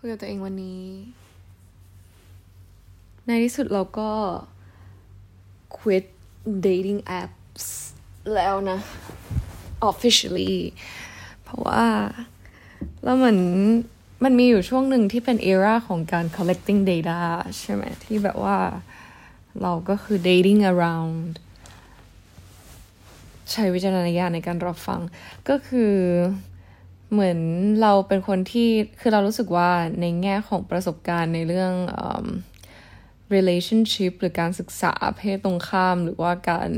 คุยกับตัวเองวันนี้ ในที่สุดเราก็ quit dating apps แล้วนะ officially เพราะว่าแล้วเหมือนมันมีอยู่ช่วงหนึ่งที่เป็น era ของการ collecting data ใช่ไหมที่แบบว่าเราก็คือ dating around ใช้วิจารณญาณในการรับฟัง ก็คือ เหมือนเราเป็นคนที่คือเรารู้สึกว่าในแง่ของประสบการณ์ในเรื่อง relationship หรือการศึกษาเพศตรงข้าม หรือว่าการ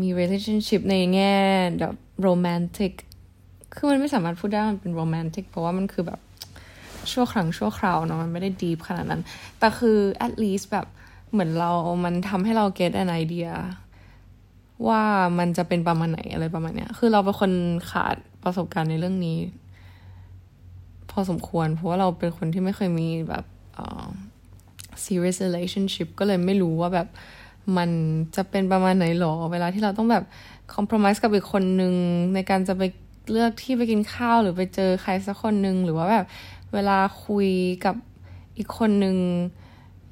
มี relationship ในแง่แบบ romantic คือมันไม่สามารถพูดได้มันเป็น romantic เพราะว่ามันคือแบบชั่วครั้งชั่วคราวเนาะมันไม่ได้ deep ขนาดนั้น แต่คือ at least แบบเหมือนเรา มันทำให้เรา get an idea ว่ามันจะเป็นประมาณไหนอะไรประมาณเนี้ย คือเราเป็นคนขาด ประสบการณ์ในเรื่องนี้ พอสมควร เพราะว่าเราเป็นคนที่ไม่เคยมีแบบ serious relationship ก็เลยไม่รู้ว่าแบบมันจะเป็นประมาณไหนหรอ เวลาที่เราต้องแบบ compromise กับอีกคนนึง ในการจะไปเลือกที่ไปกินข้าวหรือไปเจอใครสักคนนึง หรือว่าแบบเวลาคุยกับอีกคนนึง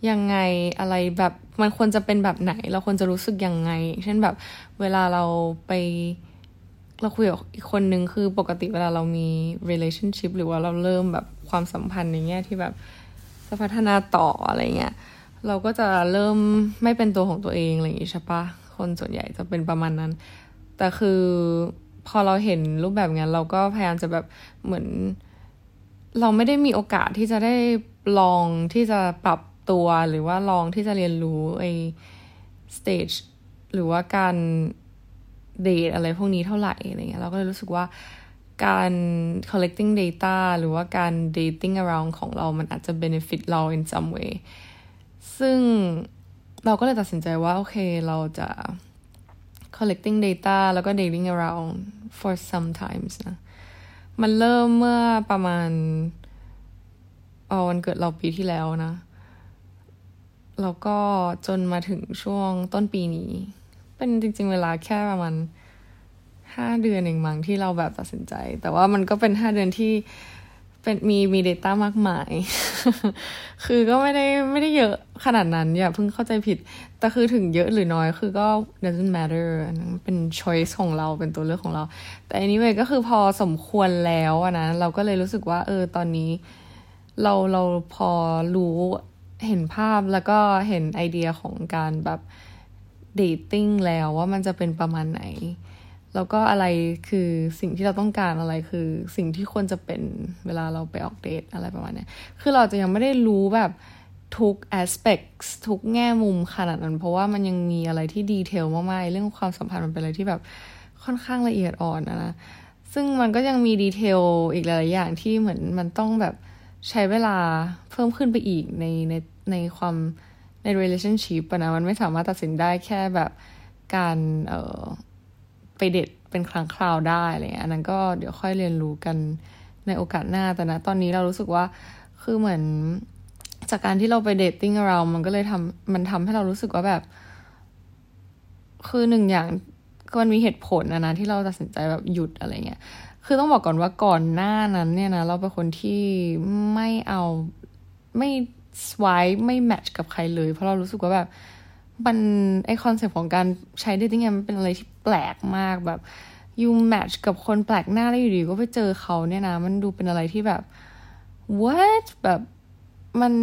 ยังไงอะไรแบบมันควรจะเป็นแบบไหน เราควรจะรู้สึกยังไง เช่นแบบเวลาเราไป เราคุยกับอีกคนนึงคือปกติเวลาเรามี relationship หรือว่าเราเริ่มแบบความสัมพันธ์ในแง่ที่แบบจะพัฒนาต่ออะไรเงี้ยเราก็จะเริ่มไม่เป็นตัวของตัวเองอะไรอย่างงี้ใช่ปะคนส่วนใหญ่จะเป็นประมาณนั้น แต่คือพอเราเห็นรูปแบบงั้น เราก็พยายามจะแบบเหมือน เราไม่ได้มีโอกาสที่จะได้ลองที่จะปรับตัวหรือว่าลองที่จะเรียนรู้ไอ้ stage หรือว่าการ เดทอะไรพวกนี้เท่าไหร่อะไรเงี้ยเราก็เลยรู้สึกว่าการ collecting data หรือว่าการ dating around ของเรามันอาจจะ benefit เรา in some way ซึ่งเราก็เลยตัดสินใจว่า โอเคเราจะ collecting data แล้วก็ dating around for some times นะ มันเริ่มเมื่อประมาณออวันเกิดเราปีที่แล้วนะ แล้วก็จนมาถึงช่วงต้นปีนี้ เป็นจริง ๆ เวลาแค่ประมาณห้าเดือนเองมั้งที่เราแบบตัดสินใจ แต่ว่ามันก็เป็นห้าเดือนที่เป็นมีมี Data มากมาย คือก็ไม่ได้ไม่ได้เยอะขนาดนั้น อย่าเพิ่งเข้าใจผิด แต่คือถึงเยอะหรือน้อยคือก็ doesn't matter เป็น choice ของเราเป็นตัวเลือกของเรา แต่ anyway ก็คือพอสมควรแล้วนะ เราก็เลยรู้สึกว่า เออ ตอนนี้ เราเราพอรู้เห็นภาพแล้วก็เห็นไอเดียของการแบบ dating แล้วว่ามันจะเป็นประมาณไหน แล้วก็อะไรคือสิ่งที่เราต้องการอะไรคือสิ่งที่ควรจะเป็นเวลาเราไปออกเดทอะไรประมาณนี้คือเราจะยังไม่ได้รู้แบบทุก aspect ทุกแง่มุมขนาดนั้น เพราะว่ามันยังมีอะไรที่ดีเทลมากๆ เรื่องความสัมพันธ์มันเป็นอะไรที่แบบค่อนข้างละเอียดอ่อนนะ ซึ่งมันก็ยังมีดีเทลอีกหลายๆอย่างที่เหมือนมันต้องแบบใช้เวลาเพิ่มขึ้นไปอีกในในในความ ใน relationship นะมันไม่สามารถตัดสินได้แค่แบบการเออไปเด็ดเป็นครั้งคราวได้อะไรเงี้ยอันนั้นก็เดี๋ยวค่อยเรียนรู้กันในโอกาสหน้าแต่นะ ตอนนี้เรารู้สึกว่าคือเหมือนจากการที่เราไป dating เรา มันก็เลยทำมันทำให้เรารู้สึกว่าแบบ คือหนึ่งอย่างมันมีเหตุผลนะนะที่เราตัดสินใจแบบหยุดอะไรเงี้ย คือต้องบอกก่อนว่าก่อนหน้านั้นเนี่ยนะ เราเป็นคนที่ไม่เอาไม่ swipe ไม่ match กับใครเลย เพราะเรารู้สึกว่าแบบมันไอ้ concept ของการใช้ dating มันเป็นอะไรที่แปลกมากแบบยูแมทช์กับคนแปลกหน้าแล้วอยู่ดีก็ไปเจอเขาเนี่ยนะ มันดูเป็นอะไรที่แบบ what แบบมัน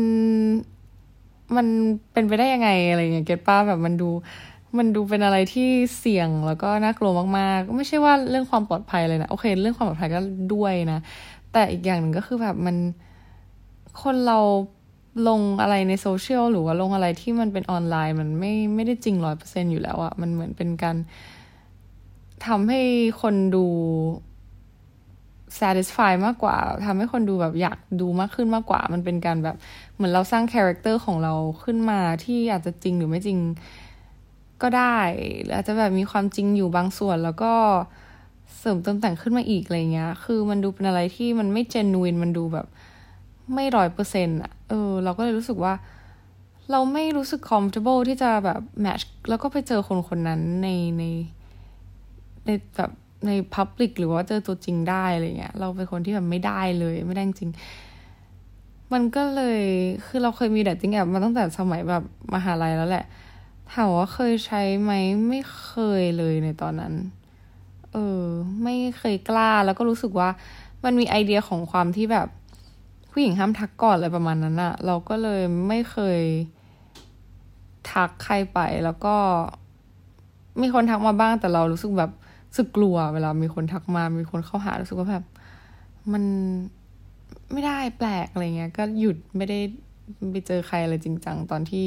มันเป็นไปได้ยังไงอะไรเงี้ยเก็ตป้าแบบมันดูมันดูเป็นอะไรที่เสี่ยงแล้วก็น่ากลัวมากๆ ไม่ใช่ว่าเรื่องความปลอดภัยเลยนะโอเค เรื่องความปลอดภัยก็ด้วยนะ แต่อีกอย่างหนึ่งก็คือแบบมันคนเรา ลงอะไรในโซเชียลหรือว่าลงอะไรที่มันเป็นออนไลน์ มันไม่ไม่ได้จริงร้อยเปอร์เซ็นอยู่แล้วอะมันเหมือนเป็นการทำให้คนดู satisfy มากกว่าทำให้คนดูแบบอยากดูมากขึ้นมากกว่า มันเป็นการแบบเหมือนเราสร้าง character ของเราขึ้นมาที่อาจจะจริงหรือไม่จริงก็ได้หรืออาจจะแบบมีความจริงอยู่บางส่วนแล้วก็เสริมเติมแต่งขึ้นมาอีกอะไรเงี้ย คือมันดูเป็นอะไรที่มันไม่ genuine มันดูแบบไม่ร้อยเปอร์เซ็นต์อะ เออ เราก็เลยรู้สึกว่า เราไม่รู้สึก comfortable ที่จะแบบ match แล้วก็ไปเจอคนคนนั้นในในในแบบใน public หรือว่าเจอตัวจริงได้อะไรเงี้ย เราเป็นคนที่แบบไม่ได้เลย ไม่ได้จริง มันก็เลย คือเราเคยมี dating app มาตั้งแต่สมัยแบบมหาลัยแล้วแหละ ถามว่าเคยใช้ไหมไม่เคยเลยในตอนนั้น เออ ไม่เคยกล้าแล้วก็รู้สึกว่ามันมีไอเดียของความที่แบบ ผู้หญิงห้ามทักก่อนอะไรประมาณนั้นอะเราก็เลยไม่เคยทักใครไปแล้วก็ มีคนทักมาบ้างแต่เรารู้สึกแบบสึกกลัว เวลามีคนทักมา มีคนเข้าหารู้สึกว่าแบบ มันไม่ได้แปลกอะไรเงี้ย ก็หยุดไม่ได้ไปเจอใครอะไรจริงจังตอนที่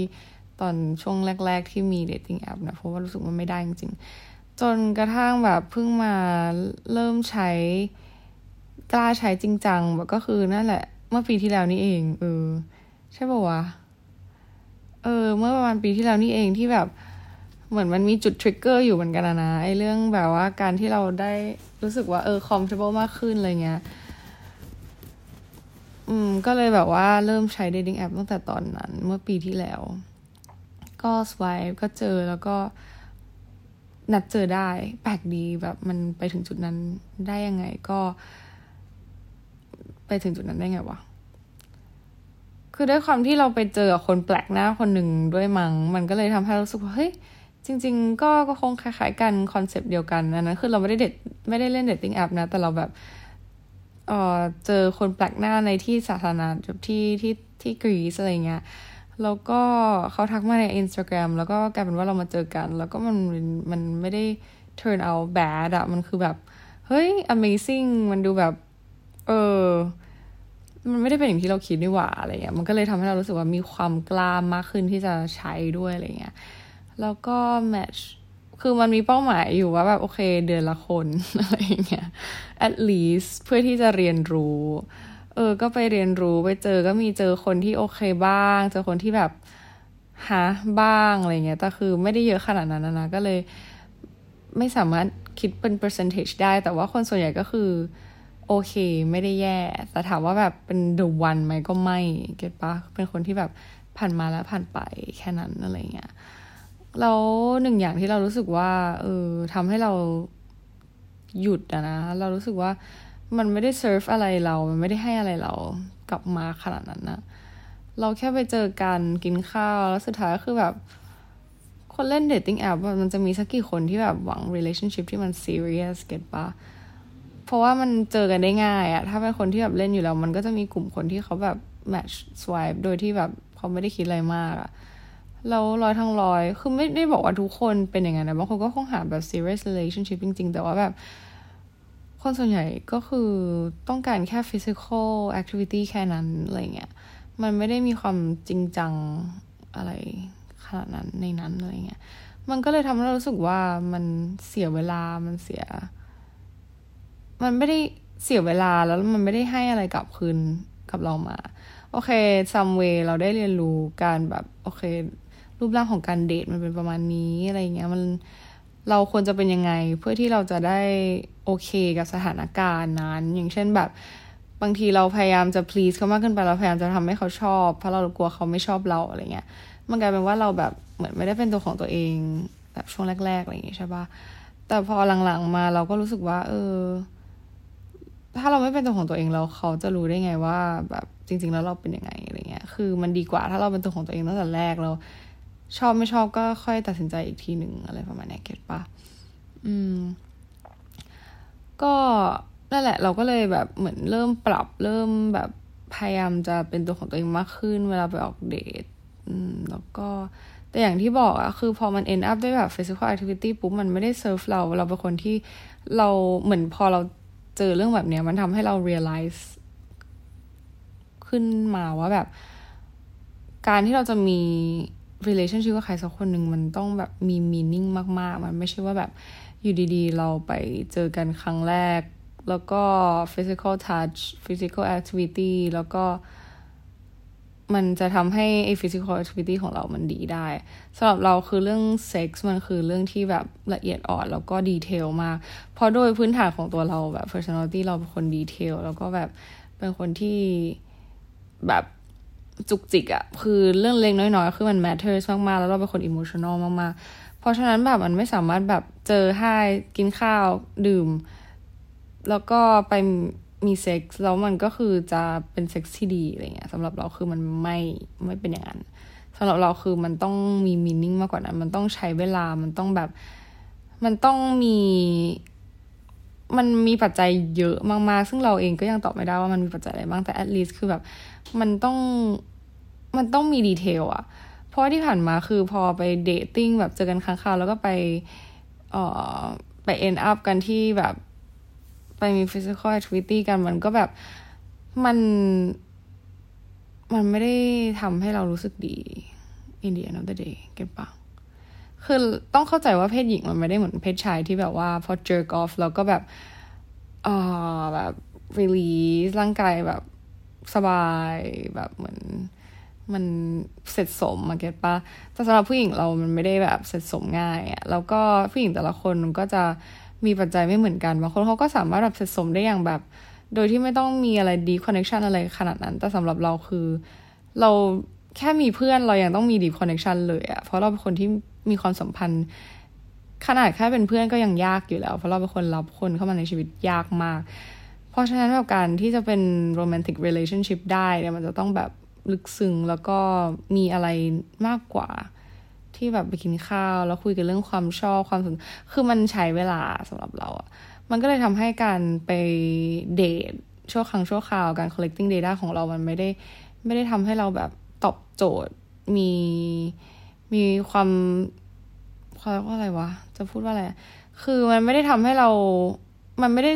ตอนช่วงแรก ๆ ที่มี dating app นะเพราะว่ารู้สึกว่าไม่ได้จริงๆ จนกระทั่งแบบเพิ่งมาเริ่มใช้กล้าใช้จริงจังแบบก็คือนั่นแหละ เมื่อปีที่แล้วนี่เอง เออ ใช่ป่าวะ เออ เมื่อประมาณปีที่แล้วนี่เองที่แบบ เหมือนมันมีจุดทริกเกอร์อยู่เหมือนกันนะไอเรื่องแบบว่าการที่เราได้รู้สึกว่า เออ comfortable มากขึ้นอะไรเงี้ย อืม ก็เลยแบบว่าเริ่มใช้ dating app ตั้งแต่ตอนนั้น เมื่อปีที่แล้ว ก็สวายก็เจอแล้วก็นัดเจอได้ แปลกดีแบบมันไปถึงจุดนั้นได้ยังไงก็ ไปถึงจุดนั้นได้ไงวะ คือด้วยความที่เราไปเจอคนแปลกหน้าคนหนึ่งด้วยมั้งมันก็เลยทำให้รู้สึกว่าเฮ้ยจริง ๆ ก็ก็คงคล้ายๆกัน concept เดียวกันนะนะคือเราไม่ได้เดทไม่ได้เล่น dating app นะ แต่เราแบบเออเจอคนแปลกหน้าในที่สาธารณะแบบที่ที่ที่กรีซอะไรเงี้ยแล้วก็เขาทักมาใน Instagram แล้วก็กลายเป็นว่าเรามาเจอกัน แล้วก็มันมันไม่ได้ turn out bad อะมันคือแบบ เฮ้ย amazing มันดูแบบ เออ มันไม่ได้เป็นอย่างที่เราคิดนี่หว่าอะไรเงี้ย มันก็เลยทำให้เรารู้สึกว่ามีความกล้ามากขึ้นที่จะใช้ด้วยอะไรเงี้ย แล้วก็แมทช์คือมันมีเป้าหมายอยู่ว่าแบบโอเคเดือนละคนอะไรเงี้ย at least เพื่อที่จะเรียนรู้ เออ ก็ไปเรียนรู้ไปเจอก็มีเจอคนที่โอเคบ้าง เจอคนที่แบบหาบ้างอะไรเงี้ย แต่คือไม่ได้เยอะขนาดนั้นนะ ก็เลยไม่สามารถคิดเป็น percentage ได้ แต่ว่าคนส่วนใหญ่ก็คือ โอเค ไม่ได้แย่ แต่ถามว่าแบบเป็น the one ไหมก็ไม่ เก็ตปะเป็นคนที่แบบผ่านมาแล้วผ่านไปแค่นั้นอะไรเงี้ยแล้วหนึ่งอย่างที่เรารู้สึกว่า เออทำให้เราหยุดอะนะ เรารู้สึกว่ามันไม่ได้เซิร์ฟอะไรเรา มันไม่ได้ให้อะไรเรากลับมาขนาดนั้นนะเราแค่ไปเจอกันกินข้าวแล้วสุดท้ายก็คือแบบ คนเล่น dating app มันจะมีสักกี่คนที่แบบหวัง relationship ที่มัน serious เก็ตปะ เพราะว่ามันเจอกันได้ง่ายอะถ้าเป็นคนที่แบบเล่นอยู่แล้ว มันก็จะมีกลุ่มคนที่เขาแบบ match swipe โดยที่แบบเขาไม่ได้คิดอะไรมากอะแล้วร้อยทั้งร้อย คือไม่ได้บอกว่าทุกคนเป็นอย่างนั้นนะบางคนก็คงหาแบบ serious relationship จริง ๆ แต่ว่าแบบ คนส่วนใหญ่ก็คือต้องการแค่ physical activity แค่นั้น อะไรเงี้ย มันไม่ได้มีความจริงจังอะไรขนาดนั้นในนั้นอะไรเงี้ย มันก็เลยทำให้เรารู้สึกว่ามันเสียเวลา มันเสีย มันไม่ได้เสียเวลาแล้วมันไม่ได้ให้อะไรกลับคืนกับเรามา โอเคซัมเวเราได้เรียนรู้การแบบโอเค รูปร่างของการเดทมันเป็นประมาณนี้อะไรเงี้ยมันเราควรจะเป็นยังไงเพื่อที่เราจะได้โอเคกับสถานการณ์นั้น อย่างเช่นแบบบางทีเราพยายามจะ please เขามากขึ้นไปเราพยายามจะทำให้เขาชอบ เพราะเรากลัวเขาไม่ชอบเราอะไรเงี้ยมันกลายเป็นว่าเราแบบเหมือนไม่ได้เป็นตัวของตัวเองแบบช่วงแรก ๆอะไรอย่างเงี้ยใช่ปะแต่พอหลังๆมาเราก็รู้สึกว่า เออ ถ้าเราไม่เป็นตัวของตัวเองแล้วเขาจะรู้ได้ไงว่า แบบจริง ๆ แล้วเราเป็นยังไงอะไรเงี้ย คือมันดีกว่าถ้าเราเป็นตัวของตัวเองตั้งแต่แรกเราชอบไม่ชอบก็ค่อยตัดสินใจอีกทีหนึ่งอะไรประมาณนี้เก็ตปะอืม ก็นั่นแหละ เราก็เลยแบบเหมือนเริ่มปรับเริ่มแบบพยายามจะเป็นตัวของตัวเองมากขึ้น เวลาไปออกเดทอืม แล้วก็แต่อย่างที่บอกอะคือพอมัน end up ด้วยแบบ physical activity ปุ๊บมันไม่ได้เซิร์ฟเรา เราเป็นคนที่เราเหมือนพอเรา เจอเรื่องแบบเนี้ยมันทำให้เรา realize ขึ้นมาว่าแบบ การที่เราจะมี relationship กับใครสักคนหนึ่งมันต้องแบบมี meaning มากๆ มันไม่ใช่ว่าแบบอยู่ดีๆ เราไปเจอกันครั้งแรก แล้วก็ physical touch physical activity แล้วก็ มันจะทำให้ไอ้ physical activity ของเรามันดีได้สำหรับเราคือเรื่องเซ็กซ์มันคือเรื่องที่แบบละเอียดอ่อนแล้วก็ดีเทลมาก เพราะโดยพื้นฐานของตัวเราแบบ personality เราเป็นคนดีเทลแล้วก็แบบเป็นคนที่แบบจุกจิกอะคือเรื่องเล็กน้อยๆ คือมัน matters มากๆ แล้วเราเป็นคน emotional มากๆ เพราะฉะนั้นแบบมันไม่สามารถแบบเจอให้กินข้าวดื่ม แล้วก็ไป มีเซ็กซ์แล้วมันก็คือจะเป็นเซ็กซ์ที่ดีอะไรเงี้ยสำหรับเราคือมันไม่ไม่เป็นอย่างนั้นสำหรับเราคือมันต้องมีมีนิ่งมากกว่านั้น มันต้องใช้เวลามันต้องแบบ มันต้องมี มันมีปัจจัยเยอะมากๆ ซึ่งเราเองก็ยังตอบไม่ได้ว่ามันมีปัจจัยอะไรบ้างแต่ at least คือแบบ มันต้องมันต้องมีดีเทลอะเพราะที่ผ่านมาคือพอไปเดทติ้งแบบเจอกันครั้งคราวแล้วก็ไปเอ่อไป end up กันที่แบบ ไปมี physical activity กันมันก็แบบมัน มันไม่ได้ทำให้เรารู้สึกดี in the end of the day เก็ตปะคือต้องเข้าใจว่าเพศหญิงมันไม่ได้เหมือนเพศชายที่แบบว่าพอ jerk off แล้วก็แบบอ่าแบบ release ร่างกายแบบสบายแบบเหมือนมันเสร็จสมมาเก็ตปะแต่สำหรับผู้หญิงเรามันไม่ได้แบบเสร็จสมง่ายอะแล้วก็ผู้หญิงแต่ละคนมันก็จะ มีปัจจัยไม่เหมือนกันบางคนเขาก็สามารถแบบเสร็จสมได้อย่างแบบ โดยที่ไม่ต้องมีอะไรดีคอนเนคชันอะไรขนาดนั้น แต่สำหรับเราคือ เราแค่มีเพื่อนเรายังต้องมี deep connection เลยอะเพราะเราเป็นคนที่มีความสัมพันธ์ขนาดแค่เป็นเพื่อนก็ยังยากอยู่แล้ว เพราะเราเป็นคนรับคนเข้ามาในชีวิตยากมาก เพราะฉะนั้นแบบการที่จะเป็น romantic relationship ได้เนี่ยมันจะต้องแบบลึกซึ้งแล้วก็มีอะไรมากกว่า ที่แบบไปกินข้าว แล้วคุยกันเรื่องความชอบความสนคือมันใช้เวลาสำหรับเราอะมันก็เลยทำให้การไปเดทชั่วครั้งชั่วคราวการ collecting data ของเรามันไม่ได้ไม่ได้ทำให้เราแบบตอบโจทย์มีมีความเขาเรียกว่าอะไรวะ จะพูดว่าอะไร คือมันไม่ได้ทำให้เรา มันไม่ได้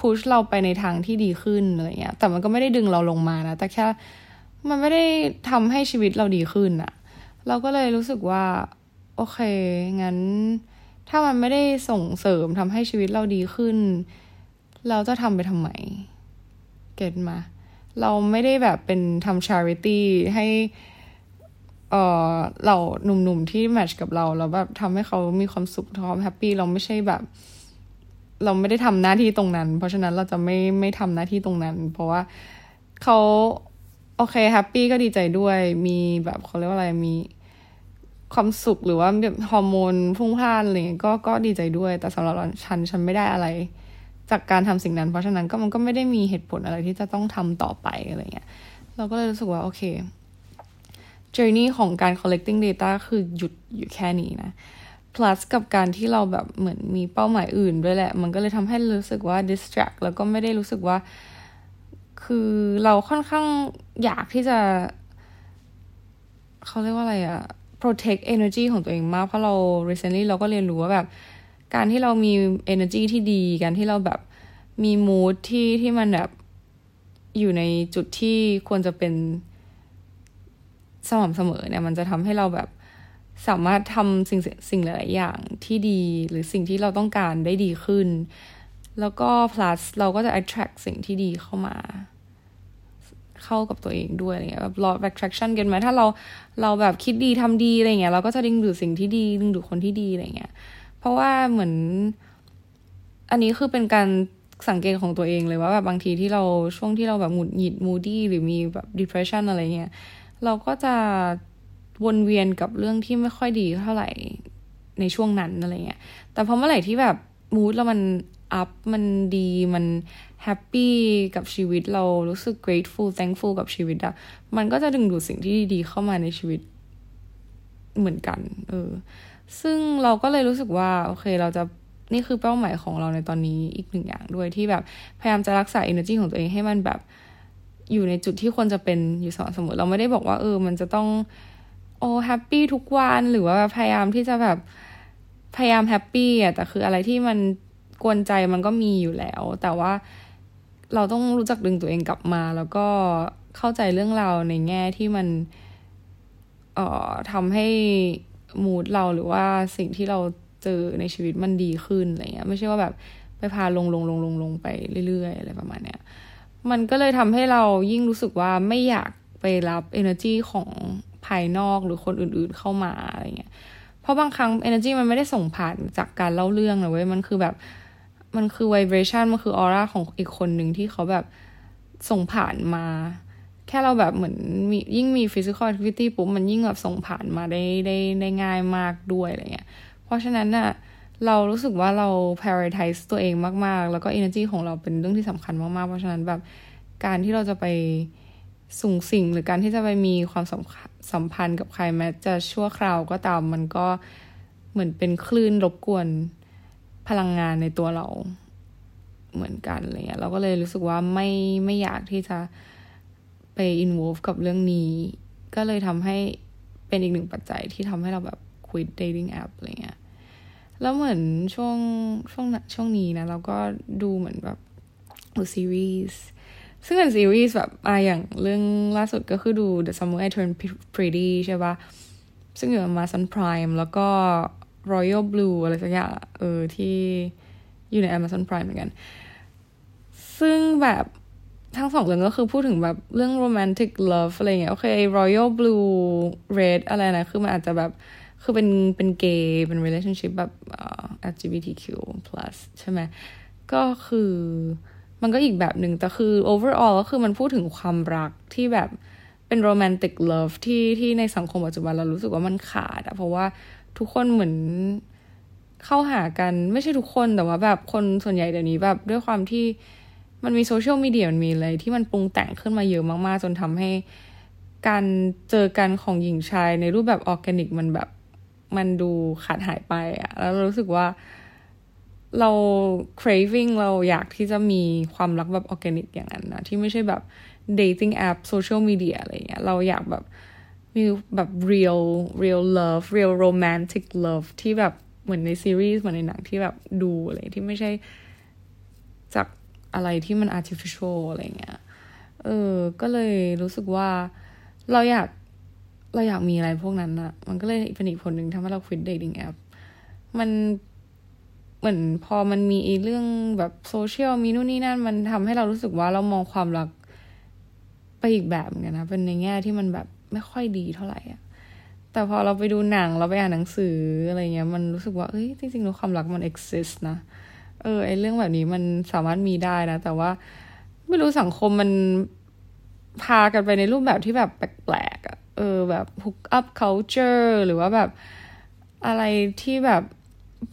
พุชเราไปในทางที่ดีขึ้นอะไรเงี้ย แต่มันก็ไม่ได้ดึงเราลงมานะ แต่แค่ มันไม่ได้ทำให้ชีวิตเราดีขึ้นอะ เราก็เลยรู้สึกว่า โอเค งั้น ถ้ามันไม่ได้ส่งเสริมทำให้ชีวิตเราดีขึ้น เราจะทำไปทำไม เก็ตมา เราไม่ได้แบบเป็นทำชาริตี้ให้เออเราหนุ่มๆที่แมทช์กับเราแล้วแบบทำให้เขามีความสุขความแฮปปี้เราไม่ใช่แบบ เราไม่ได้ทำหน้าที่ตรงนั้น เพราะฉะนั้นเราจะไม่ไม่ทำหน้าที่ตรงนั้น เพราะว่าเขา โอเคแฮปปี้ก็ดีใจด้วย มีแบบเขาเรียกว่าอะไรมีความสุขหรือว่าแบบฮอร์โมนพุ่งพล่านอะไรเงี้ยก็ก็ดีใจด้วย แต่สำหรับฉันฉันไม่ได้อะไร จากการทำสิ่งนั้น เพราะฉะนั้นก็มันก็ไม่ได้มีเหตุผลอะไรที่จะต้องทำต่อไปอะไรเงี้ยเราก็เลยรู้สึกว่า โอเค journey ของการ collecting data คือหยุดอยู่แค่นี้นะ plus กับการที่เราแบบเหมือนมีเป้าหมายอื่นด้วยแหละ มันก็เลยทำให้รู้สึกว่า distract แล้วก็ไม่ได้รู้สึกว่า คือเราค่อนข้างอยากที่จะ เขาเรียกว่าอะไรอะ protect energy ของตัวเองมาก เพราะเรา recently เราก็เรียนรู้ว่าแบบ การที่เรามี energy ที่ดี การที่เราแบบมี mood ที่ที่มันแบบอยู่ในจุดที่ควรจะเป็นสม่ำเสมอเนี่ยมันจะทำให้เราแบบสามารถทำสิ่งสิ่งหลาย ๆ อย่างที่ดีหรือสิ่งที่เราต้องการได้ดีขึ้น แล้วก็ plus เราก็จะ attract สิ่งที่ดีเข้ามา เข้ากับตัวเองด้วยอะไรเงี้ยแบบ law of attraction กันไหมถ้าเราเราแบบคิดดีทำดีอะไรเงี้ยเราก็จะดึงดูดสิ่งที่ดีดึงดูดคนที่ดีอะไรเงี้ยเพราะว่าเหมือน อันนี้คือเป็นการสังเกตของตัวเองเลยว่าแบบบางทีที่เราช่วงที่เราแบบหงุดหงิด moody หรือมีแบบ depression อะไรเงี้ยเราก็จะวนเวียนกับเรื่องที่ไม่ค่อยดีเท่าไหร่ในช่วงนั้นอะไรเงี้ย แต่พอเมื่อไหร่ที่แบบ mood แล้วมัน up มันดีมัน happy กับชีวิตเรารู้สึก grateful thankful กับชีวิตอะมันก็จะดึงดูดสิ่งที่ดีๆเข้ามาในชีวิตเหมือนกัน เออ ซึ่งเราก็เลยรู้สึกว่า โอเค เราจะนี่คือเป้าหมายของเราในตอนนี้อีกหนึ่งอย่างด้วยที่แบบ พยายามจะรักษา energy ของตัวเองให้มันแบบ อยู่ในจุดที่ควรจะเป็นอยู่สม่ำเสมอเราไม่ได้บอกว่า เออ มันจะต้อง โอ้ happy ทุกวันหรือว่าพยายามที่จะแบบพยายาม happy อะแต่คืออะไรที่มันกวนใจมันก็มีอยู่แล้ว แต่ว่า เราต้องรู้จักดึงตัวเองกลับมา แล้วก็เข้าใจเรื่องราวในแง่ที่มันเอ่อทำให้ mood เราหรือว่าสิ่งที่เราเจอในชีวิตมันดีขึ้นอะไรเงี้ย ไม่ใช่ว่าแบบไปพาลงลงลงลงลงไปเรื่อยๆ อะไรประมาณเนี้ย มันก็เลยทำให้เรายิ่งรู้สึกว่าไม่อยากไปรับ energy ของภายนอกหรือคนอื่นๆเข้ามาอะไรเงี้ย เพราะบางครั้ง energy มันไม่ได้ส่งผ่านจากการเล่าเรื่องนะเว้ย มันคือแบบ มันคือ vibration มันคือออร่าของอีกคนหนึ่งที่เขาแบบส่งผ่านมา แค่เราแบบเหมือนมียิ่งมี physical activity ปุ๊บมันยิ่งแบบส่งผ่านมาได้ได้ได้ง่ายมากด้วยอะไรเงี้ย เพราะฉะนั้นน่ะเรารู้สึกว่าเรา prioritize ตัวเองมาก ๆ แล้วก็ energy ของเราเป็นเรื่องที่สำคัญมาก ๆ เพราะฉะนั้นแบบการที่เราจะไปสูงสิ่งหรือการที่จะไปมีความสัมสัมพันธ์กับใครแม้จะชั่วคราวก็ตามมันก็เหมือนเป็นคลื่นรบกวน พลังงานในตัวเราเหมือนกันอะไรเงี้ยเราก็เลยรู้สึกว่าไม่ไม่อยากที่จะไป involve กับเรื่องนี้ ก็เลยทำให้เป็นอีกหนึ่งปัจจัยที่ทำให้เราแบบ quit dating app อะไรเงี้ยแล้วเหมือนช่วงช่วงช่วงนี้นะ เราก็ดูเหมือนแบบดูซีรีส์ซึ่งเป็นซีรีส์แบบอ่าอย่างเรื่องล่าสุดก็คือดู The Summer I Turned Pretty ใช่ปะซึ่งอยู่ Amazon Prime แล้วก็ Royal Blue อะไรสักอย่างเออที่อยู่ใน Amazon Prime เหมือนกัน ซึ่งแบบทั้งสองเรื่องก็คือพูดถึงแบบเรื่อง romantic love อะไรเงี้ย โอเค Royal Blue Red อะไรนะ คือมันอาจจะแบบ คือเป็นเป็นเกย์เป็น relationship แบบ LGBTQ+ ใช่ไหม ก็คือมันก็อีกแบบหนึ่งแต่คือ overall ก็คือมันพูดถึงความรักที่แบบเป็น romantic love ที่ที่ในสังคมปัจจุบันเรารู้สึกว่ามันขาดอะเพราะว่า ทุกคนเหมือนเข้าหากันไม่ใช่ทุกคนแต่ว่าแบบคนส่วนใหญ่เดี๋ยวนี้แบบด้วยความที่มันมีโซเชียลมีเดียมันมีอะไรที่มันปรุงแต่งขึ้นมาเยอะมากๆ จนทำให้การเจอกันของหญิงชายในรูปแบบออร์แกนิกมันแบบมันดูขาดหายไปอะแล้วรู้สึกว่าเรา craving เราอยากที่จะมีความรักแบบออร์แกนิกอย่างนั้นนะที่ไม่ใช่แบบ dating app social media อะไรเงี้ยเราอยากแบบ มีแบบ real real love real romantic love ที่แบบเหมือนในซีรีส์เหมือนในหนังที่แบบดูอะไรที่ไม่ใช่จากอะไรที่มัน artificial อะไรเงี้ย เออ ก็เลยรู้สึกว่าเราอยากเราอยากมีอะไรพวกนั้นอะมันก็เลยเป็นอีกผลหนึ่งทำให้เราควิด dating app มันเหมือนพอมันมีเรื่องแบบโซเชียลมีนู่นนี่นั่น มันทำให้เรารู้สึกว่าเรามองความรักไปอีกแบบเหมือนกันนะ เป็นในแง่ที่มันแบบ ไม่ค่อยดีเท่าไหร่อะแต่พอเราไปดูหนังเราไปอ่านหนังสืออะไรเงี้ย มันรู้สึกว่าเอ้ยจริงๆแล้วความรักมัน exist นะเออไอเรื่องแบบนี้มันสามารถมีได้นะ แต่ว่าไม่รู้สังคมมันพากันไปในรูปแบบที่แบบแปลกๆอะเออแบบ hook up culture หรือว่าแบบอะไรที่แบบ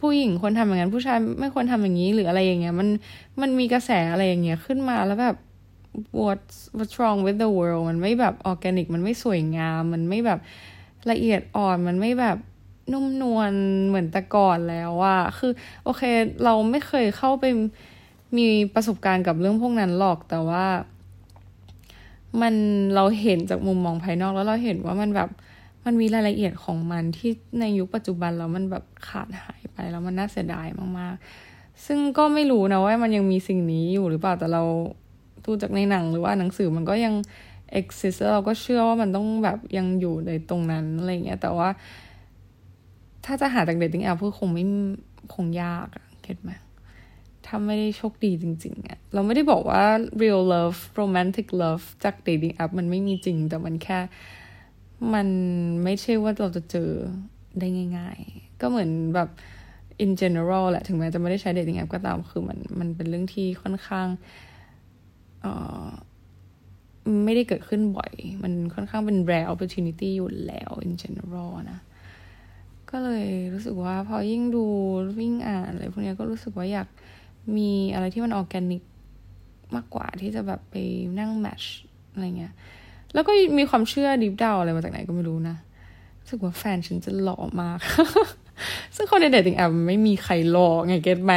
ผู้หญิงควรทำอย่างนั้น ผู้ชายไม่ควรทำอย่างนี้หรืออะไรอย่างเงี้ย มันมันมีกระแสอะไรอย่างเงี้ยขึ้นมาแล้วแบบ what what's wrong with the world มันไม่แบบออร์แกนิก มันไม่สวยงาม มันไม่แบบละเอียดอ่อน มันไม่แบบนุ่มนวลเหมือนแต่ก่อนแล้วว่าคือโอเค เราไม่เคยเข้าไปมีประสบการณ์กับเรื่องพวกนั้นหรอก แต่ว่า มันเราเห็นจากมุมมองภายนอกแล้วเราเห็นว่ามันแบบมันมีรายละเอียดของมันที่ในยุคปัจจุบันแล้วมันแบบขาดหายไปแล้วมันน่าเสียดายมากๆ ซึ่งก็ไม่รู้นะว่ามันยังมีสิ่งนี้อยู่หรือเปล่าแต่เรา ดูจากในหนังหรือว่าหนังสือมันก็ยัง exist แล้วเราก็เชื่อว่ามันต้องแบบยังอยู่ในตรงนั้นอะไรเงี้ยแต่ว่า ถ้าจะหาจาก dating app ก็คงไม่คงยากอะเก็ตไหมถ้าไม่ได้โชคดีจริงๆอะเราไม่ได้บอกว่า real love romantic love จาก dating app มันไม่มีจริง แต่มันแค่ มันไม่ใช่ว่าเราจะเจอได้ง่าย ๆ ก็เหมือนแบบ in general แหละ ถึงแม้จะไม่ได้ใช้ dating app ก็ตาม คือมันมันเป็นเรื่องที่ค่อนข้าง ไม่ได้เกิดขึ้นบ่อย มันค่อนข้างเป็น rare opportunity อยู่แล้ว in general นะ ก็เลยรู้สึกว่าพอยิ่งดูยิ่งอ่านอะไรพวกนี้ก็รู้สึกว่าอยากมีอะไรที่มันออแกนิกมากกว่าที่จะแบบไปนั่ง match อะไรเงี้ย แล้วก็มีความเชื่อ deep down อะไรมาจากไหนก็ไม่รู้นะ รู้สึกว่าแฟนฉันจะหล่อมาก ซึ่งคนใน dating app ไม่มีใครหล่อไงเก็ตไหม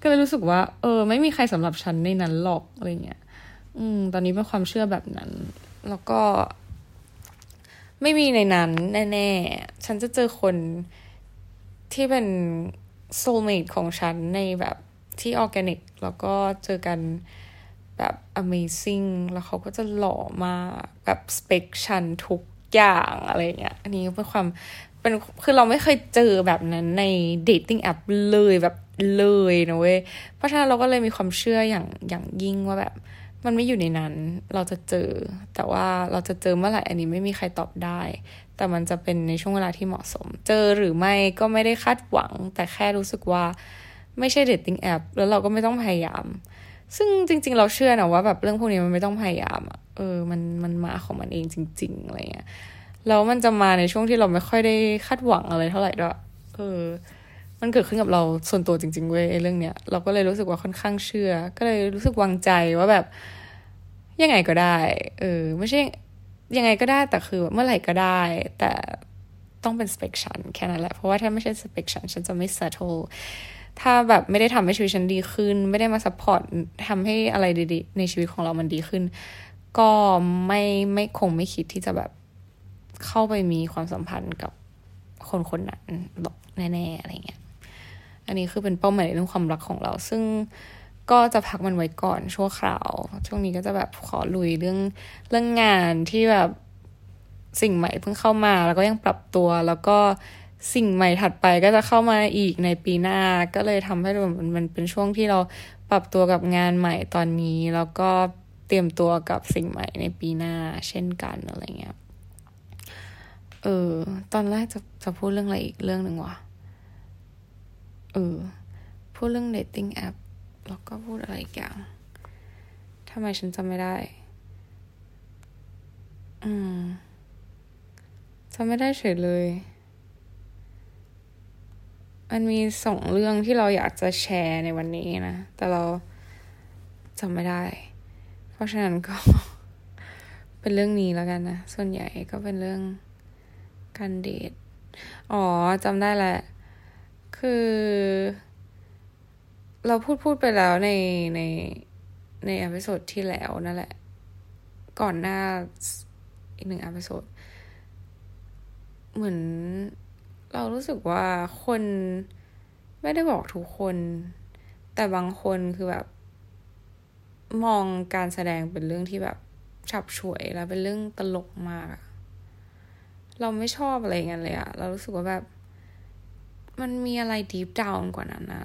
ก็เลยรู้สึกว่า เออ ไม่มีใครสำหรับฉันในนั้นหรอกอะไรเงี้ย อืม ตอนนี้เป็นความเชื่อแบบนั้น แล้วก็ ไม่มีในนั้น แน่ๆ ฉันจะเจอคนที่เป็นโซลเมตของฉันในแบบที่ออร์แกนิก แล้วก็เจอกันแบบ amazing แล้วเขาก็จะหล่อมากแบบสเปคชันทุกอย่างอะไรเงี้ย อันนี้เป็นความเป็นคือเราไม่เคยเจอแบบนั้นใน dating app เลยแบบเลยนะเว้ย เพราะฉะนั้นเราก็เลยมีความเชื่ออย่างอย่างยิ่งว่าแบบ มันไม่อยู่ในนั้น เราจะเจอ แต่ว่าเราจะเจอเมื่อไหร่อันนี้ไม่มีใครตอบได้ แต่มันจะเป็นในช่วงเวลาที่เหมาะสม เจอหรือไม่ก็ไม่ได้คาดหวัง แต่แค่รู้สึกว่าไม่ใช่ dating app แล้วเราก็ไม่ต้องพยายาม ซึ่งจริง ๆ เราเชื่อนะว่าแบบเรื่องพวกนี้มันไม่ต้องพยายามอะเออ มันมันมาของมันเองจริง ๆ อะไรเงี้ยแล้วมันจะมาในช่วงที่เราไม่ค่อยได้คาดหวังอะไรเท่าไหร่ด้วยเออ มันเกิดขึ้นกับเราส่วนตัวจริงๆเว้ยเรื่องเนี้ยเราก็เลยรู้สึกว่าค่อนข้างเชื่อ ก็เลยรู้สึกวางใจว่าแบบ ยังไงก็ได้ เออ ไม่ใช่ยังไงก็ได้แต่คือเมื่อไหร่ก็ได้ แต่ต้องเป็นสเปคฉันแค่นั้นแหละ เพราะว่าถ้าไม่ใช่สเปคชันฉันจะไม่เซตโ e ถ้าแบบไม่ได้ทำให้ชีวิตฉันดีขึ้น ไม่ได้มา support ทำให้อะไรดีๆในชีวิตของเรามันดีขึ้น ก็ไม่ไม่คงไม่คิดที่จะแบบเข้าไปมีความสัมพันธ์กับคนคนนั้นหรอกแน่ๆอะไรเงี้ย อันนี้คือเป็นเป้าหมายในเรื่องความรักของเรา ซึ่งก็จะพักมันไว้ก่อนชั่วคราว ช่วงนี้ก็จะแบบขอลุยเรื่องเรื่องงานที่แบบสิ่งใหม่เพิ่งเข้ามา แล้วก็ยังปรับตัว แล้วก็สิ่งใหม่ถัดไปก็จะเข้ามาอีกในปีหน้า ก็เลยทำให้มันมันเป็นช่วงที่เราปรับตัวกับงานใหม่ตอนนี้ แล้วก็เตรียมตัวกับสิ่งใหม่ในปีหน้า เช่นกันอะไรเงี้ย เออ ตอนแรกจะจะพูดเรื่องอะไรอีกเรื่องหนึ่งวะ เออ พูดเรื่อง dating app แล้วก็พูดอะไรอีกอย่างทำไมฉันจำไม่ได้ อืมจำไม่ได้เฉยเลย มันมีสองเรื่องที่เราอยากจะแชร์ในวันนี้นะ แต่เราจำไม่ได้ เพราะฉะนั้นก็ เป็นเรื่องนี้แล้วกันนะ ส่วนใหญ่ก็เป็นเรื่องการเดท อ๋อจำได้แหละ คือ เราพูดพูดไปแล้วในในใน episode ที่แล้วนั่นแหละ ก่อนหน้าอีกหนึ่ง episodeเหมือนเรารู้สึกว่าคนไม่ได้บอกทุกคน แต่บางคนคือแบบ มองการแสดงเป็นเรื่องที่แบบฉับฉวยแล้วเป็นเรื่องตลกมาก เราไม่ชอบอะไรเงี้ยเลยอะเรารู้สึกว่าแบบ มันมีอะไรดีฟดาวน์กว่านั้นอะ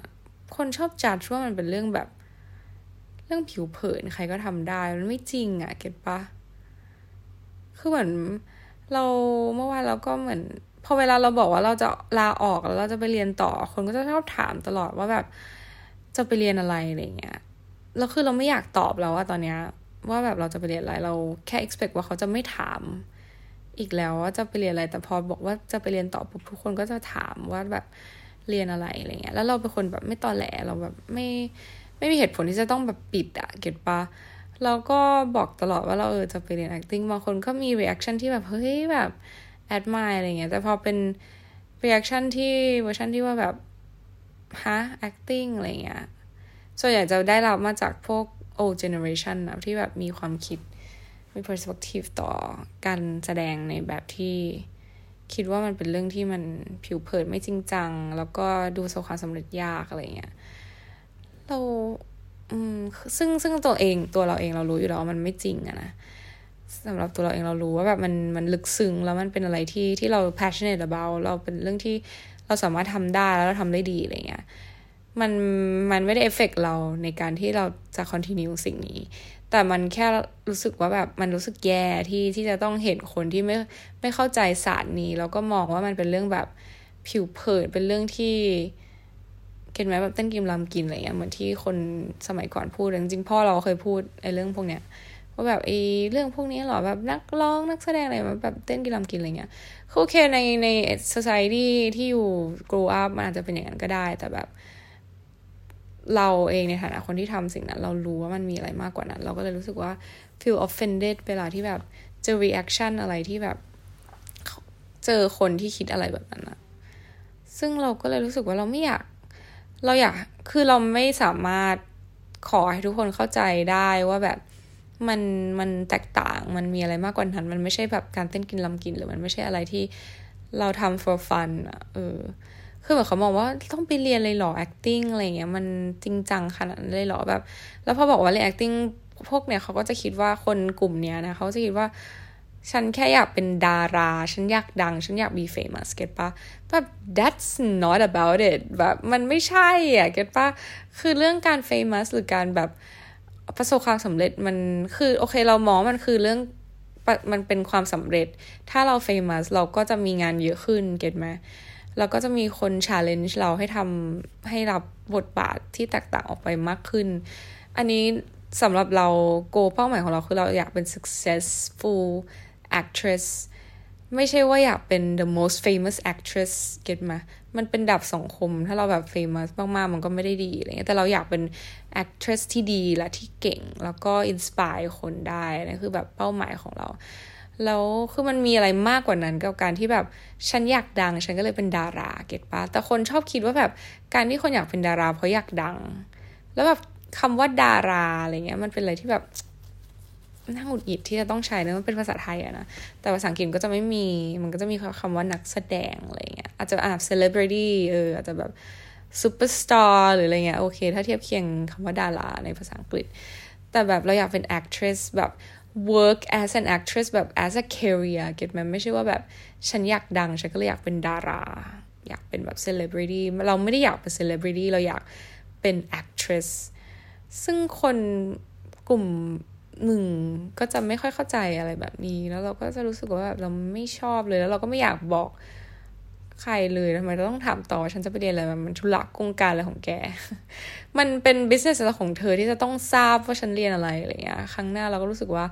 คนชอบจัดว่ามันเป็นเรื่องแบบ เรื่องผิวเผินใครก็ทำได้ มันไม่จริงอะเก็ตปะคือเหมือนเราเมื่อวานเราก็เหมือนพอเวลาเราบอกว่าเราจะลาออกแล้วเราจะไปเรียนต่อ คนก็จะชอบถามตลอดว่าแบบ จะไปเรียนอะไรอะไรเงี้ยแล้วคือเราไม่อยากตอบแล้วว่าตอนเนี้ยว่าแบบเราจะไปเรียนอะไรเราแค่ expect ว่าเขาจะไม่ถาม อีกแล้วว่าจะไปเรียนอะไร แต่พอบอกว่าจะไปเรียนต่อปุ๊บทุกคนก็จะถามว่าแบบเรียนอะไรอะไรเงี้ย แล้วเราเป็นคนแบบไม่ตอแหลเราแบบไม่ไม่มีเหตุผลที่จะต้องแบบปิดอะเก็ตปะเราก็บอกตลอดว่าเราเออจะไปเรียน acting บางคนก็มี reaction ที่แบบเฮ้ยแบบ admire อะไรเงี้ย แต่พอเป็น reaction ที่เวอร์ชันที่ว่าแบบฮะ acting อะไรเงี้ย ส่วนใหญ่จะได้รับมาจากพวก old generation นะที่แบบมีความคิด มี perspective ต่อการแสดงในแบบที่คิดว่ามันเป็นเรื่องที่มันผิวเผินไม่จริงจัง แล้วก็ดูสความสำเร็จยากอะไรเงี้ยเราอืมซึ่งซึ่งตัวเองตัวเราเองเรารู้อยู่แล้วมันไม่จริงอะนะสำหรับตัวเราเองเรารู้ว่าแบบมันมันลึกซึ้งแล้วมันเป็นอะไรที่ที่เรา passionate about เราเป็นเรื่องที่เราสามารถทำได้แล้วเราทำได้ดีอะไรเงี้ยมันมันไม่ได้เอฟเฟกเราในการที่เราจะ continue สิ่งนี้ แต่มันแค่รู้สึกว่าแบบมันรู้สึกแย่ที่ที่จะต้องเห็นคนที่ไม่ไม่เข้าใจศาสตร์นี้แล้วก็มองว่ามันเป็นเรื่องแบบผิวเผินเป็นเรื่องที่เก็นไหมแบบเต้นกิมลำกินอะไรเงี้ยเหมือนที่คนสมัยก่อนพูดจริงๆพ่อเราเคยพูดไอ้เรื่องพวกเนี้ยว่าแบบไอ้เรื่องพวกนี้หรอแบบนักร้องนักแสดงอะไรแบบเต้นกินลำกินอะไรเงี้ยโอเคในใน society ที่อยู่ grow up มันอาจจะเป็นอย่างนั้นก็ได้ แต่แบบ เราเองในฐานะคนที่ทำสิ่งนั้น เรารู้ว่ามันมีอะไรมากกว่านั้น เราก็เลยรู้สึกว่า feel offended เวลาที่แบบเจอ reaction อะไรที่แบบ เจอคนที่คิดอะไรแบบนั้นอะซึ่งเราก็เลยรู้สึกว่าเราไม่อยาก เราอยาก คือเราไม่สามารถขอให้ทุกคนเข้าใจได้ว่าแบบมันมันแตกต่าง มันมีอะไรมากกว่านั้น มันไม่ใช่แบบการเต้นกินลำกินหรือมันไม่ใช่อะไรที่เราทำ for fun อะเออ คือแบบเขามองว่าต้องไปเรียนเลยหรอ acting อะไรเงี้ยมันจริงจังขนาดนั้นเลยหรอแบบ แล้วพอบอกว่าเรียน acting พวกเนี้ยเขาก็จะคิดว่าคนกลุ่มเนี้ยนะเขาจะคิดว่าฉันแค่อยากเป็นดารา ฉันอยากดัง ฉันอยาก be famous เก็ตปะแบบ that's not about it แบบมันไม่ใช่อะ เก็ตปะคือเรื่องการ famous หรือการแบบประสบความสำเร็จมันคือ โอเคเรามองมันคือเรื่องมันเป็นความสำเร็จ ถ้าเรา famous เราก็จะมีงานเยอะขึ้น เก็ตไหม แล้วก็จะมีคน challenge เราให้ทำให้รับบทบาทที่แตกต่างออกไปมากขึ้น อันนี้สำหรับเราโกเป้าหมายของเราคือเราอยากเป็น successful actress ไม่ใช่ว่าอยากเป็น the most famous actress เก็ตมา มันเป็นดับสังคม ถ้าเราแบบ famous มาก ๆ มันก็ไม่ได้ดีอะไรเงี้ย แต่เราอยากเป็น actress ที่ดีและที่เก่ง แล้วก็ inspire คนได้นะคือแบบเป้าหมายของเรา แล้วคือมันมีอะไรมากกว่านั้นกับการที่แบบฉันอยากดัง ฉันก็เลยเป็นดาราเก็ตปะแต่คนชอบคิดว่าแบบการที่คนอยากเป็นดารา เพราะอยากดัง แล้วแบบคำว่าดาราอะไรเงี้ย มันเป็นอะไรที่แบบน่าหงุดหงิดที่จะต้องใช้นะมันเป็นภาษาไทยอะนะ แต่ภาษาอังกฤษก็จะไม่มี มันก็จะมีคำว่านักแสดงอะไรเงี้ยอาจจะอ่าน celebrity เอออาจจะแบบ superstar หรืออะไรเงี้ยโอเค ถ้าเทียบเคียงคำว่าดาราในภาษาอังกฤษ แต่แบบเราอยากเป็น actress แบบ work as an actress แบบ as a career เก็ตไหมไม่ใช่ว่าแบบ ฉันอยากดัง ฉันก็เลยอยากเป็นดารา อยากเป็นแบบ celebrity เราไม่ได้อยากเป็น celebrity เราอยากเป็น actress ซึ่งคนกลุ่มหนึ่งก็จะไม่ค่อยเข้าใจอะไรแบบนี้ แล้วเราก็จะรู้สึกว่าแบบเราไม่ชอบเลย แล้วเราก็ไม่อยากบอก ใครเลยทำไมเราต้องถามต่อ ฉันจะไปเรียนอะไรมันชุลักกงการอะไรของแก มันเป็น business ของเธอที่จะต้องทราบว่าฉันเรียนอะไรอะไรเงี้ย ครั้งหน้าเราก็รู้สึกว่า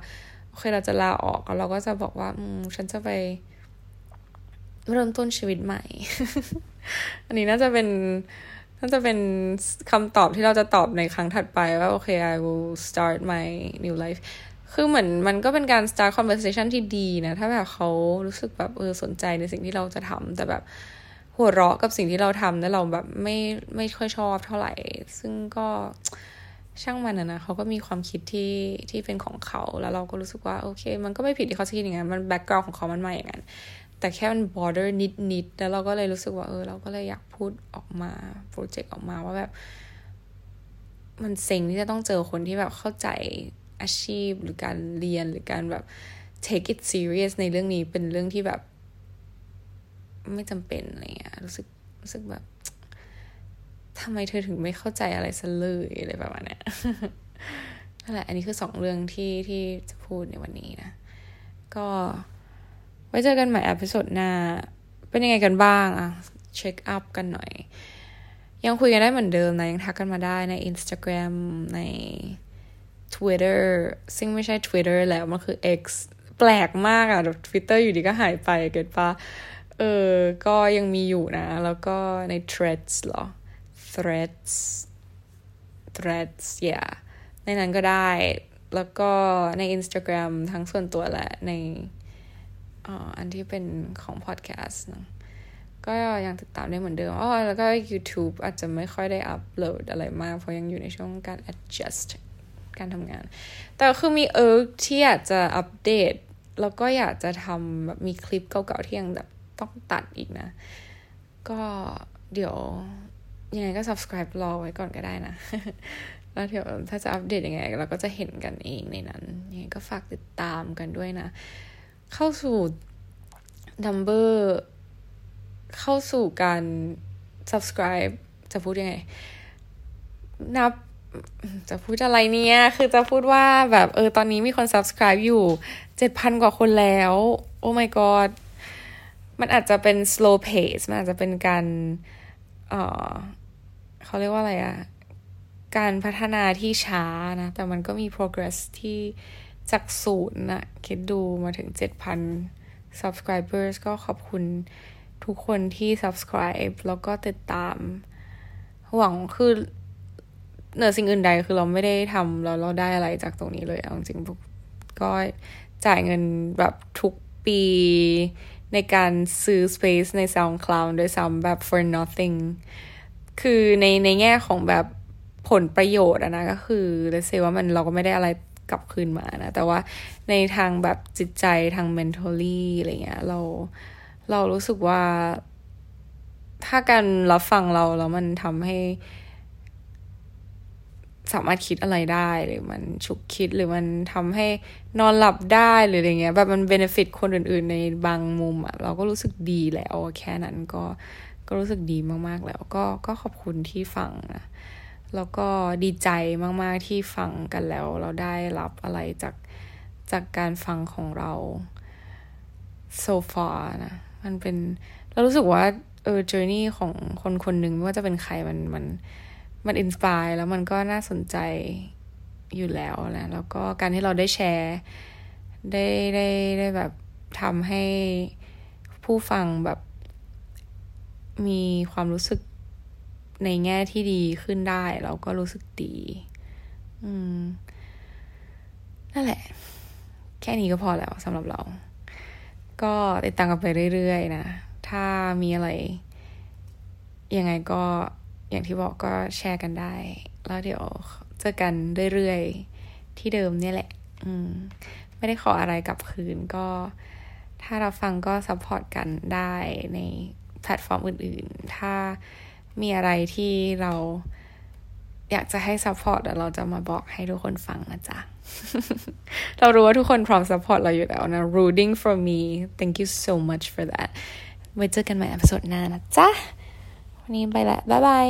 โอเคเราจะลาออกแล้วเราก็จะบอกว่าอืมฉันจะไป เริ่มต้นชีวิตใหม่ อันนี้น่าจะเป็นน่าจะเป็นคำตอบที่เราจะตอบในครั้งถัดไปว่าโอเค I will start my new life คือเหมือนมันก็เป็นการ start conversation ที่ดีนะ ถ้าแบบเขารู้สึกแบบเออสนใจในสิ่งที่เราจะทำแต่แบบหัวเราะกับสิ่งที่เราทำแล้วเราแบบไม่ไม่ค่อยชอบเท่าไหร่ ซึ่งก็ช่างมันนะนะเขาก็มีความคิดที่ที่เป็นของเขา แล้วเราก็รู้สึกว่าโอเค มันก็ไม่ผิดที่เขาจะคิดอย่างนั้นมัน background ของเขามันมาอย่างนั้นแต่แค่มัน bother นิดนิดแล้วเราก็เลยรู้สึกว่าเออเราก็เลยอยากพูดออกมา project ออกมาว่าแบบ มันเซ็งที่จะต้องเจอคนที่แบบเข้าใจ อาชีพ หรือการเรียนหรือการแบบ take it serious ในเรื่องนี้เป็นเรื่องที่แบบ ไม่จำเป็นอะไรเงี้ยรู้สึกรู้สึกแบบทำไมเธอถึงไม่เข้าใจอะไรซะเลยอะไรประมาณนี้นั่นแหละ อันนี้คือสองเรื่องที่ที่จะพูดในวันนี้นะ ก็ไว้เจอกันใหม่อพิโซดหน้า เป็นยังไงกันบ้างอะเช็คอัพกันหน่อย ยังคุยกันได้เหมือนเดิมนะ ยังทักกันมาได้ใน Instagram ใน Twitter ซึ่งไม่ใช่ Twitter แล้วมันคือ X แปลกมากอะ Twitter อยู่ดีก็หายไปเกิดปะเออ ก็ยังมีอยู่นะ แล้วก็ใน Threads หรอ Threads Threads yeah ในนั้นก็ได้ แล้วก็ใน Instagram ทั้งส่วนตัวและในอันที่เป็นของพอดแคสต์นะก็ยังติดตามได้เหมือนเดิมอ๋อแล้วก็ YouTube อาจจะไม่ค่อยได้อัปโหลดอะไรมาก เพราะยังอยู่ในช่วงการ adjust การทำงาน แต่คือมีเอิร์กที่อยากจะอัปเดต แล้วก็อยากจะทำแบบมีคลิปเก่าๆที่ยังแบบต้องตัดอีกนะ ก็เดี๋ยวยังไงก็ subscribe รอไว้ก่อนก็ได้นะ แล้วเดี๋ยวถ้าจะอัปเดตยังไง เราก็จะเห็นกันเองในนั้น ยังไงก็ฝากติดตามกันด้วยนะ เข้าสู่ดัมเบอร์เข้าสู่การ subscribe จะพูดยังไง นับ จะพูดอะไรเนี่ย คือจะพูดว่าแบบเออตอนนี้มีคน subscribe อยู่เจ็ดพันกว่าคนแล้ว โอ้ my god มันอาจจะเป็น slow pace มันอาจจะเป็นการ เออเขาเรียกว่าอะไรอะการพัฒนาที่ช้านะ แต่มันก็มี progress ที่จากศูนย์นะคิดดูมาถึงเจ็ดพัน subscribers ก็ขอบคุณทุกคนที่ subscribe แล้วก็ติดตาม หวังคือ เหนือสิ่งอื่นใดคือเราไม่ได้ทำเราเราได้อะไรจากตรงนี้เลยเอาจริงๆก็จ่ายเงินแบบทุกปีในการซื้อ space ใน SoundCloud โดยซ้ำแบบ for nothing คือในในแง่ของแบบผลประโยชน์อะนะก็คือเลเซว่ามันเราก็ไม่ได้อะไรกลับคืนมานะ แต่ว่าในทางแบบจิตใจทาง mentally อะไรเงี้ยเราเรารู้สึกว่า ถ้าการรับฟังเราแล้วมันทำให้ สามารถคิดอะไรได้หรือมันฉุกคิดหรือมันทำให้นอนหลับได้หรืออะไรเงี้ยแบบมันเบนฟิตคนอื่นๆ ในบางมุมอะเราก็รู้สึกดีแล้วแค่นั้นก็ก็รู้สึกดีมากๆแล้วก็ก็ขอบคุณที่ฟังนะแล้วก็ดีใจมากๆที่ฟังกันแล้ว เราได้รับอะไรจากจากการฟังของเรา so far นะมันเป็นเรารู้สึกว่าเออ journey ของคนคนหนึ่งไม่ว่าจะเป็นใครมันมัน มันอินสปายแล้วมันก็น่าสนใจอยู่แล้วนะแล้วก็การที่เราได้แชร์ ได้ได้ได้แบบทำให้ผู้ฟังแบบมีความรู้สึกในแง่ที่ดีขึ้นได้ เราก็รู้สึกดี อืม นั่นแหละ แค่นี้ก็พอแล้วสำหรับเรา ก็ติดตามกันไปเรื่อยๆนะ ถ้ามีอะไร ยังไงก็ อย่างที่บอกก็แชร์กันได้ แล้วเดี๋ยวเจอกันเรื่อยๆ ที่เดิมเนี่ยแหละ อืม ไม่ได้ขออะไรกลับคืนก็ ถ้าเราฟังก็ support กันได้ในแพลตฟอร์มอื่นๆ ถ้ามีอะไรที่เราอยากจะให้ support เราจะมาบอกให้ทุกคนฟังนะจ๊ะ เรารู้ว่าทุกคนพร้อม support เราอยู่แล้วนะ rooting for me thank you so much for that ไว้เจอกันใหม่ episode หน้านะจ๊ะ วันนี้ไปละบ๊ายบาย